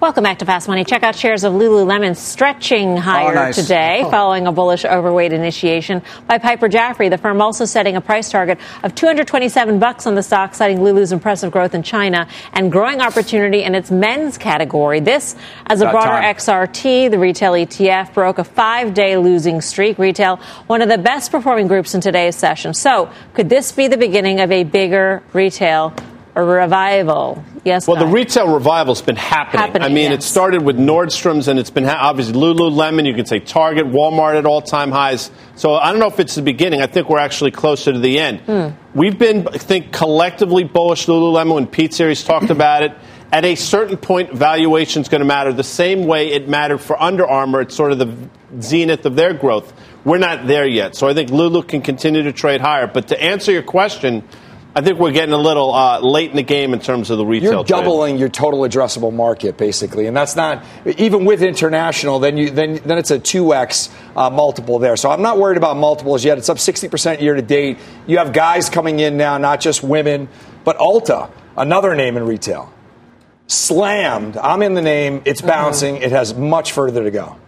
Speaker 1: Welcome back to Fast Money. Check out shares of Lululemon stretching oh, higher oh, nice. today oh. following a bullish overweight initiation by Piper Jaffray. The firm also setting a price target of 227 bucks on the stock, citing Lulu's impressive growth in China and growing opportunity in its men's category. This as a broader time. XRT, the retail ETF, broke a five-day losing streak. Retail, one of the best performing groups in today's session. So, could this be the beginning of a bigger retail revival? Yes.
Speaker 2: Well, the retail revival's been happening. happening I mean, yes. it started with Nordstrom's, and it's been ha- obviously Lululemon. You can say Target, Walmart at all-time highs. So I don't know if it's the beginning. I think we're actually closer to the end. Hmm. We've been, I think, collectively bullish Lululemon when Pete Series talked about it. At a certain point, valuation is going to matter the same way it mattered for Under Armour. It's sort of the zenith of their growth. We're not there yet. So I think Lulu can continue to trade higher. But to answer your question, I think we're getting a little uh, late in the game in terms of the retail.
Speaker 5: You're doubling trade. your total addressable market, basically, and that's not even with international. Then you then then it's a two x uh, multiple there. So I'm not worried about multiples yet. It's up 60 percent year to date. You have guys coming in now, not just women, but Ulta, another name in retail, slammed. I'm in the name. It's mm-hmm. bouncing. Mm-hmm. It has much further to go.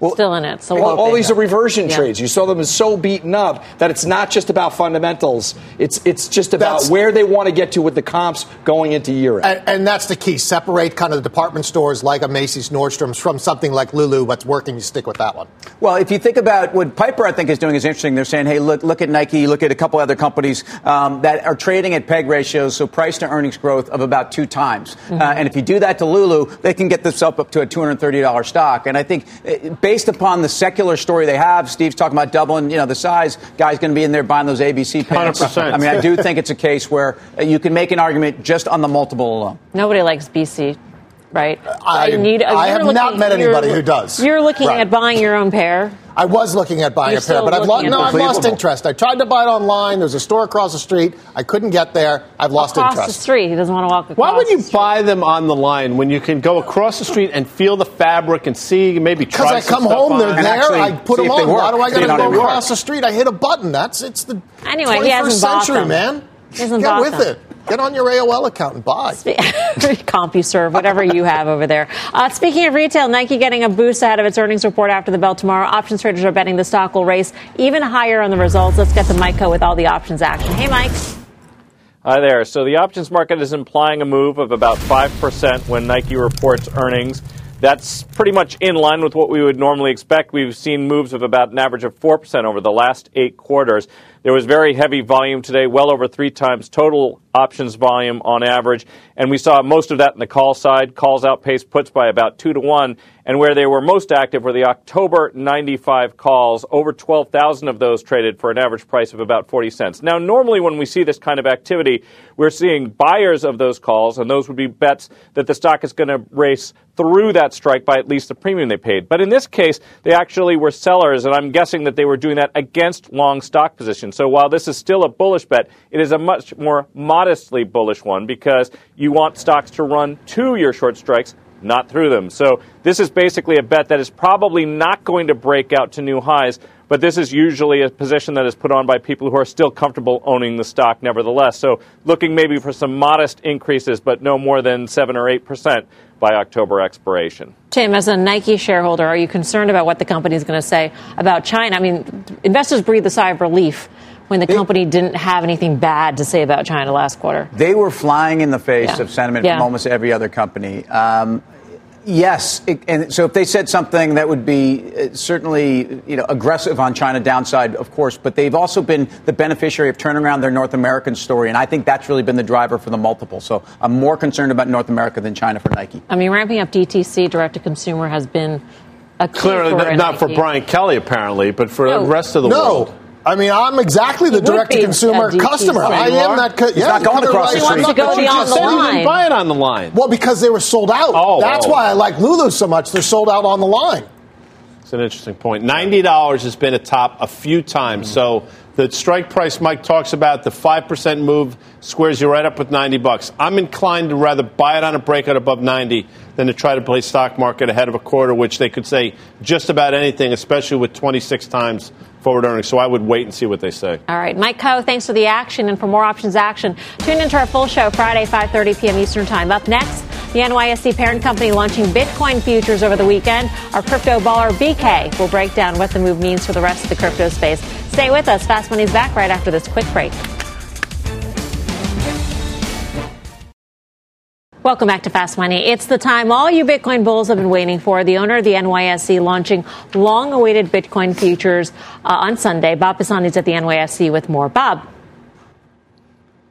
Speaker 1: Well, Still in it. So
Speaker 5: all, all these are reversion yeah. trades. You saw them as so beaten up that it's not just about fundamentals. It's it's just about that's, where they want to get to with the comps going into year
Speaker 4: end. And, and, that's the key. Separate kind of the department stores like a Macy's, Nordstrom's from something like Lulu. What's working, you stick with that one.
Speaker 3: Well, if you think about what Piper, I think, is doing is interesting. They're saying, hey, look, look at Nike, look at a couple other companies um, that are trading at peg ratios, so price to earnings growth of about two times. Mm-hmm. Uh, and if you do that to Lulu, they can get this up, up to a $230 stock. And I think. Uh, based upon the secular story they have, Steve's talking about doubling, you know, the size. Guy's going to be in there buying those ABC pants.
Speaker 2: 100%.
Speaker 3: I mean, I do think it's a case where uh, you can make an argument just on the multiple alone.
Speaker 1: Nobody likes BC right?
Speaker 4: I, need, I have looking, not met anybody who does.
Speaker 1: You're looking right. at buying your own pair.
Speaker 4: I was looking at buying
Speaker 1: You're
Speaker 4: a pair, but I've, lo- no, I've lost interest. I tried to buy it online. There's a store across the street. I couldn't get there. I've lost
Speaker 1: Across the
Speaker 4: interest.
Speaker 1: street. He doesn't want to walk across.
Speaker 2: Why would you
Speaker 1: street.
Speaker 2: buy them on the line when you can go across the street and feel the fabric and see maybe try
Speaker 4: Because
Speaker 2: try
Speaker 4: I come
Speaker 2: stuff
Speaker 4: home, they're there.
Speaker 5: actually
Speaker 4: I put them on. Why do I got to go
Speaker 5: they work.
Speaker 4: across the street? I hit a button. That's it's the
Speaker 1: Anyway,
Speaker 4: 21st
Speaker 1: he hasn't
Speaker 4: century,
Speaker 1: them.
Speaker 4: man.
Speaker 1: He hasn't
Speaker 4: Get with
Speaker 1: them.
Speaker 4: it. Get on your AOL account and buy.
Speaker 1: CompuServe, whatever you have over there. Uh, speaking of retail, Nike getting a boost ahead of its earnings report after the bell tomorrow. Options traders are betting the stock will race even higher on the results. Let's get to Mike Khouw with all the options action. Hey, Mike.
Speaker 12: Hi there. So the options market is implying a move of about 5% when Nike reports earnings. That's pretty much in line with what we would normally expect. We've seen moves of about an average of 4% over the last eight quarters. There was very heavy volume today, well over three times total options volume on average. And we saw most of that in the call side. Calls outpaced puts by about two to one. And where they were most active were the October 95 calls. Over 12,000 of those traded for an average price of about 40 cents. Now, normally when we see this kind of activity, we're seeing buyers of those calls, and those would be bets that the stock is going to race through that strike by at least the premium they paid. But in this case, they actually were sellers, and I'm guessing that they were doing that against long stock positions. So while this is still a bullish bet, it is a much more modestly bullish one because you want stocks to run to your short strikes, not through them. So this is basically a bet that is probably not going to break out to new highs, but this is usually a position that is put on by people who are still comfortable owning the stock nevertheless. So looking maybe for some modest increases, but no more than 7 or 8% by October expiration.
Speaker 1: Tim, as a Nike shareholder, are you concerned about what the company is going to say about China? I mean, investors breathe a sigh of relief when the company didn't have anything bad to say about China last quarter.
Speaker 3: They were flying in the face
Speaker 1: Yeah.
Speaker 3: of sentiment
Speaker 1: Yeah.
Speaker 3: from almost every other company. Um, yes, it, and so if they said something that would be uh, certainly you know aggressive on China downside, of course, but they've also been the beneficiary of turning around their North American story, and I think that's really been the driver for the multiple. So I'm more concerned about North America than China for Nike.
Speaker 1: I mean, ramping up DTC, direct to consumer, has been
Speaker 2: Clearly,
Speaker 1: for
Speaker 2: not, not for Brian Kelly, apparently, but for
Speaker 1: No.
Speaker 2: the rest of the
Speaker 4: no.
Speaker 2: world.
Speaker 4: I mean, I'm exactly the direct to consumer customer. I am
Speaker 2: are?
Speaker 4: that. Co-
Speaker 3: He's
Speaker 4: yeah,
Speaker 3: not going across
Speaker 4: right.
Speaker 3: the
Speaker 1: He wants to go
Speaker 2: But you
Speaker 1: beyond
Speaker 2: just
Speaker 1: the
Speaker 2: said you
Speaker 1: line.
Speaker 2: didn't buy it on the line.
Speaker 4: Well, because they were sold out.
Speaker 2: Oh,
Speaker 4: That's
Speaker 2: oh.
Speaker 4: why I like Lulu so much. They're sold out on the line.
Speaker 2: It's an interesting point. Ninety dollars has been a top a few times. So the strike price Mike talks about, the five percent move squares you right up with ninety bucks. I'm inclined to rather buy it on a breakout above ninety than to try to play stock market ahead of a quarter, which they could say just about anything, especially with 26 times forward earnings. So I would wait and see what they say.
Speaker 1: All right, Mike Khouw, thanks for the action. And for more options action, tune into our full show Friday, 5:30 p.m. Eastern Time. Up next, the NYSE parent company launching Bitcoin futures over the weekend. Our crypto baller BK will break down what the move means for the rest of the crypto space. Stay with us. Fast Money's back right after this quick break. Welcome back to Fast Money. It's the time all you Bitcoin bulls have been waiting for. The owner of the NYSE launching long awaited Bitcoin futures uh, on Sunday. Bob Pisani's at the NYSE with more. Bob.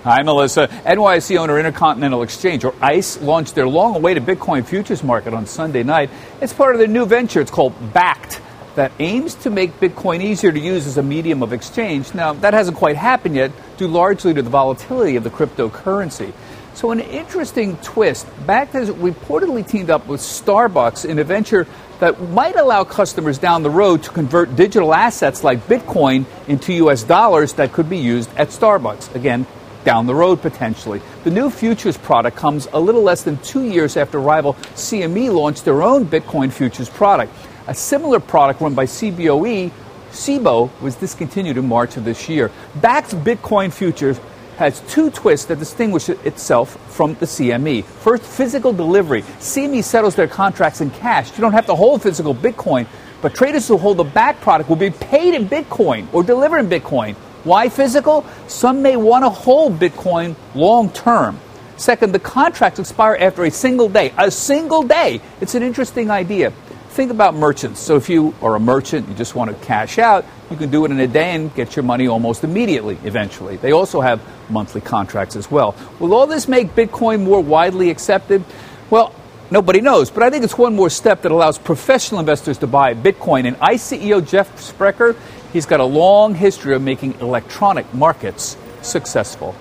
Speaker 13: Hi, Melissa. NYSE owner Intercontinental Exchange, or ICE, launched their long awaited Bitcoin futures market on Sunday night. It's part of their new venture. It's called Bakkt, that aims to make Bitcoin easier to use as a medium of exchange. Now, that hasn't quite happened yet, due largely to the volatility of the cryptocurrency. So, an interesting twist. Bakkt has reportedly teamed up with Starbucks in a venture that might allow customers down the road to convert digital assets like Bitcoin into US dollars that could be used at Starbucks. Again, down the road potentially. The new futures product comes a little less than two years after rival CME launched their own Bitcoin futures product. A similar product run by CBOE, CBO, was discontinued in March of this year. Bakkt's Bitcoin futures has two twists that distinguish it itself from the CME. First, physical delivery. CME settles their contracts in cash. You don't have to hold physical Bitcoin, but traders who hold the Bakkt product will be paid in Bitcoin or delivered in Bitcoin. Why physical? Some may want to hold Bitcoin long term. Second, the contracts expire after a single day. A single day! It's an interesting idea. Think about merchants. So if you are a merchant, you just want to cash out, you can do it in a day and get your money almost immediately, eventually. They also have monthly contracts as well. Will all this make Bitcoin more widely accepted? Well, nobody knows, but I think it's one more step that allows professional investors to buy Bitcoin. And ICE CEO Jeff Sprecher, he's got a long history of making electronic markets successful.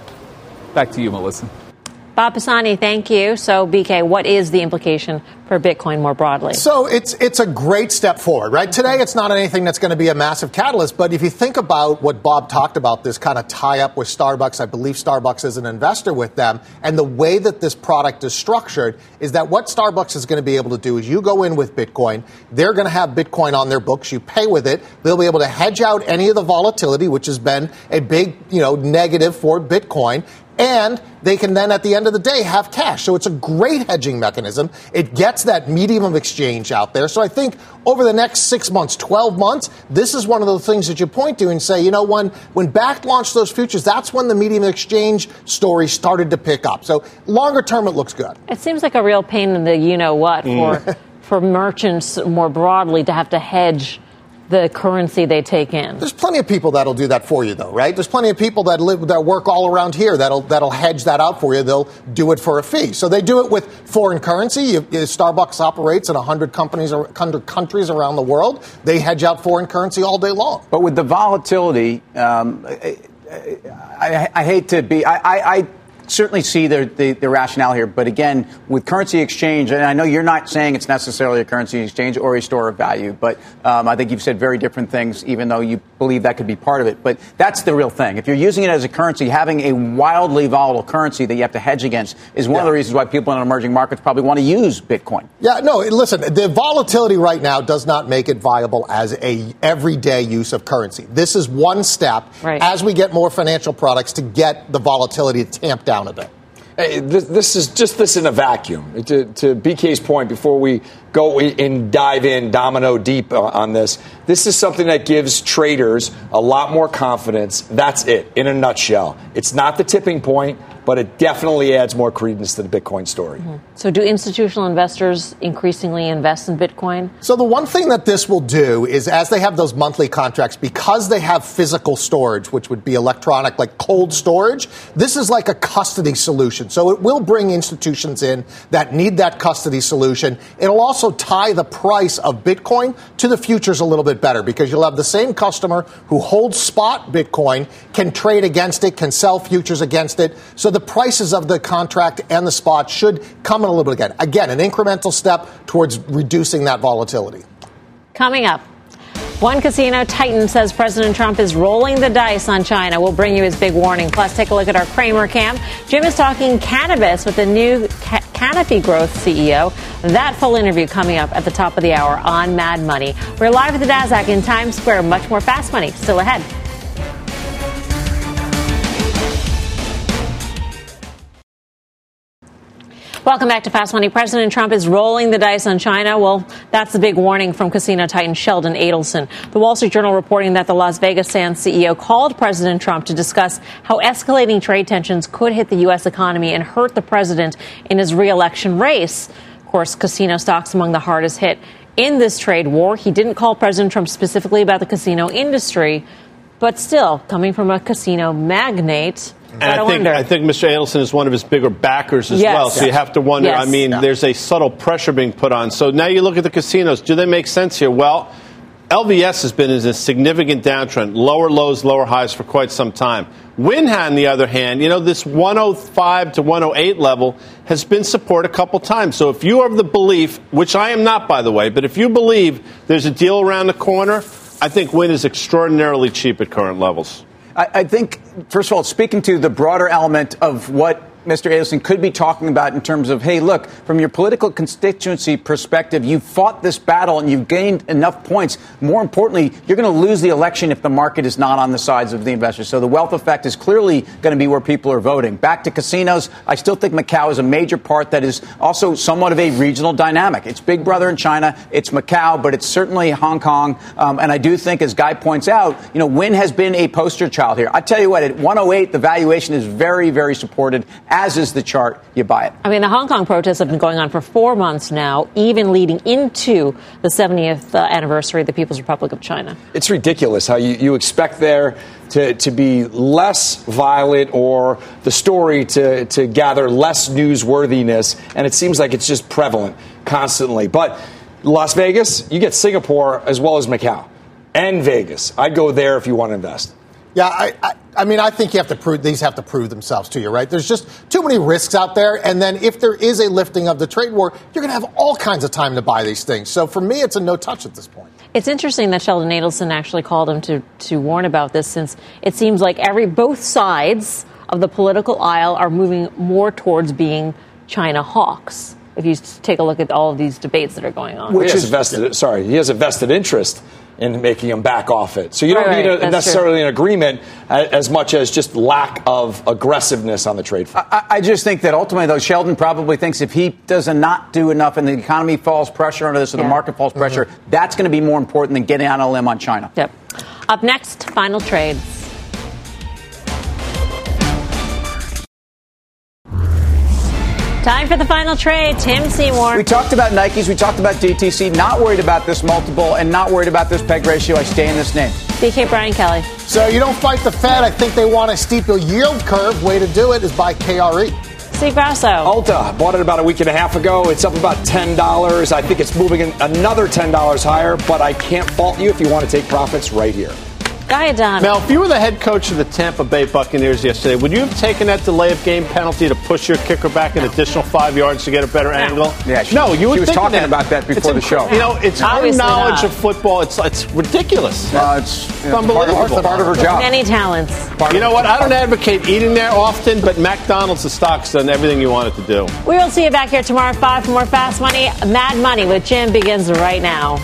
Speaker 13: Back to you, Melissa.
Speaker 1: Bob Pisani, thank you. So, BK, what is the implication for Bitcoin more broadly?
Speaker 4: So it's it's a great step forward, right? Today it's not anything that's going to be a massive catalyst, but if you think about what Bob talked about, this kind of tie up with Starbucks, I believe Starbucks is an investor with them, and the way that this product is structured is that what Starbucks is going to be able to do is you go in with Bitcoin, they're going to have Bitcoin on their books, you pay with it, they'll be able to hedge out any of the volatility, which has been a big, you know, negative for Bitcoin, and they can then at the end of the day have cash. So it's a great hedging mechanism. It gets that medium of exchange out there. So I think over the next six months, 12 months, this is one of the things that you point to and say, you know, when, when Bakkt launched those futures, that's when the medium of exchange story started to pick up. So longer term, it looks good.
Speaker 1: It seems like a real pain in the you know what for,
Speaker 4: Mm.
Speaker 1: for merchants more broadly to have to hedge the currency they take in.
Speaker 4: There's plenty of people that'll do that for you, though, right? There's plenty of people that live that work all around here that'll that'll hedge that out for you. They'll do it for a fee. So they do it with foreign currency. You, you- Starbucks operates in 100 companies, or 100 countries around the world. They hedge out foreign currency all day long.
Speaker 3: But with the volatility, um, I, I, I hate to be. I, I, I certainly see the, the, the rationale here, but again, with currency exchange, and I know you're not saying it's necessarily a currency exchange or a store of value, but um, I think you've said very different things, even though you believe that could be part of it. But that's the real thing. If you're using it as a currency, having a wildly volatile currency that you have to hedge against is one of the reasons why people in emerging markets probably want to use Bitcoin.
Speaker 4: Yeah, no, listen, the volatility right now does not make it viable as a everyday use of currency. This is one step as we get more financial products to get the volatility tamped down a bit.
Speaker 5: Hey, this, this is just this in a vacuum. To, to BK's point, before we go and dive in domino deep uh, on this, this is something that gives traders a lot more confidence. That's it, in a nutshell. It's not the tipping point, but it definitely adds more credence to the Bitcoin story. Mm-hmm.
Speaker 1: So, do institutional investors increasingly invest in Bitcoin?
Speaker 4: So the one thing that this will do is as they have those monthly contracts, because they have physical storage, which would be electronic, like cold mm-hmm. storage, this is like a custody solution. So it will bring institutions in that need that custody solution. It'll also tie the price of Bitcoin to the futures a little bit better because you'll have the same customer who holds spot Bitcoin can trade against it, can sell futures against it. So the prices of the contract and the spot should come in a little bit again. Again, an incremental step towards reducing that volatility.
Speaker 1: Coming up. One casino titan says President Trump is rolling the dice on China. We'll bring you his big warning. Plus, take a look at our Cramer cam. Jim is talking cannabis with the new ca- Canopy Growth CEO. That full interview coming up at the top of the hour on Mad Money. We're live at the NASDAQ in Times Square. Much more fast money still ahead. Welcome back to Fast Money. President Trump is rolling the dice on China. Well, that's the big warning from casino titan Sheldon Adelson. The Wall Street Journal reporting that the Las Vegas Sands CEO called President Trump to discuss how escalating trade tensions could hit the U.S. economy and hurt the president in his reelection race. Of course, casino stocks among the hardest hit in this trade war. He didn't call President Trump specifically about the casino industry, but still, coming from a casino magnate,
Speaker 2: And I think,
Speaker 1: wonder.
Speaker 2: I think Mr. Adelson is one of his bigger backers as
Speaker 1: Yes.
Speaker 2: well. So you have to wonder.
Speaker 1: Yes.
Speaker 2: I mean, there's a subtle pressure being put on. So now you look at the casinos. Do they make sense here? Well, LVS has been in a significant downtrend, lower lows, lower highs for quite some time. Winhan, on the other hand, you know, this 105 to 108 level has been support a couple times. So if you are of the belief, which I am not, by the way, but if you believe there's a deal around the corner, I think Wynn is extraordinarily cheap at current levels.
Speaker 3: I, I think, first of all, speaking to the broader element of what Mr. Adelson could be talking about in terms of, hey, look, from your political constituency perspective, you've fought this battle and you've gained enough points. More importantly, you're going to lose the election if the market is not on the sides of the investors. So the wealth effect is clearly going to be where people are voting. Back to casinos, I still think Macau is a major part that is also somewhat of a regional dynamic. It's Big Brother in China, it's Macau, but it's certainly Hong Kong. Um, and I do think, as Guy points out, you know, Wynn has been a poster child here. I tell you what, at 108, the valuation is very, very supported, as is the chart. You buy it.
Speaker 1: I mean, the Hong Kong protests have been going on for four months now, even leading into the 70th uh, anniversary of the People's Republic of China.
Speaker 5: It's ridiculous how you, you expect there to, to be less violent or the story to, to gather less newsworthiness, and it seems like it's just prevalent constantly. But Las Vegas, you get Singapore as well as Macau and Vegas. I'd go there if you want to invest.
Speaker 4: Yeah, I, I, I, mean, I think you have to prove these have to prove themselves to you, right? There's just too many risks out there, and then if there is a lifting of the trade war, you're going to have all kinds of time to buy these things. So for me, it's a no touch at this point.
Speaker 1: It's interesting that Sheldon Adelson actually called him to to warn about this, since it seems like every both sides of the political aisle are moving more towards being China hawks. If you take a look at all of these debates that are going on,
Speaker 5: which is vested. Sorry, he has a vested interest in making them back off it. So you don't
Speaker 1: right,
Speaker 5: need a, necessarily true. an agreement as much as just lack of aggressiveness on the trade front.
Speaker 3: I, I, just think that ultimately, though, Sheldon probably thinks if he does not do enough and the economy falls pressure under this or yeah. the market falls pressure, mm-hmm. that's going to be more important than getting on a limb on China.
Speaker 1: Yep. Up next, final trades. Time for the final trade. Tim Seymour.
Speaker 3: We talked about Nikes. We talked about DTC. Not worried about this multiple and not worried about this peg ratio. I stay in this name.
Speaker 1: BK Brian Kelly.
Speaker 4: So you don't fight the Fed. I think they want a steeper yield curve. Way to do it is by KRE.
Speaker 1: Steve Grasso.
Speaker 5: Ulta bought it about a week and a half ago. It's up about $10. I think it's moving another $10 higher, but I can't fault you if you want to take profits right here.
Speaker 1: Guy Adami.
Speaker 2: Mel, if you were the head coach of the Tampa Bay Buccaneers yesterday, would you have taken that delay of game penalty to push your kicker back an additional five yards to get a better
Speaker 3: no.
Speaker 2: angle?
Speaker 3: Yeah, she,
Speaker 2: no, you
Speaker 3: were
Speaker 2: talking
Speaker 3: that. about that before
Speaker 2: it's
Speaker 3: the show.
Speaker 2: You know, it's
Speaker 1: Obviously
Speaker 2: her knowledge
Speaker 1: not.
Speaker 2: of football. It's it's ridiculous.
Speaker 3: No, it's,
Speaker 2: it's unbelievable.
Speaker 3: Part, part, of her job.
Speaker 1: Many talents.
Speaker 2: Part you know what? I don't advocate eating there often, but McDonald's, the stock's done everything you want it to do.
Speaker 1: We will see you back here tomorrow at 5 for more Fast Money. Mad Money with Jim begins right now.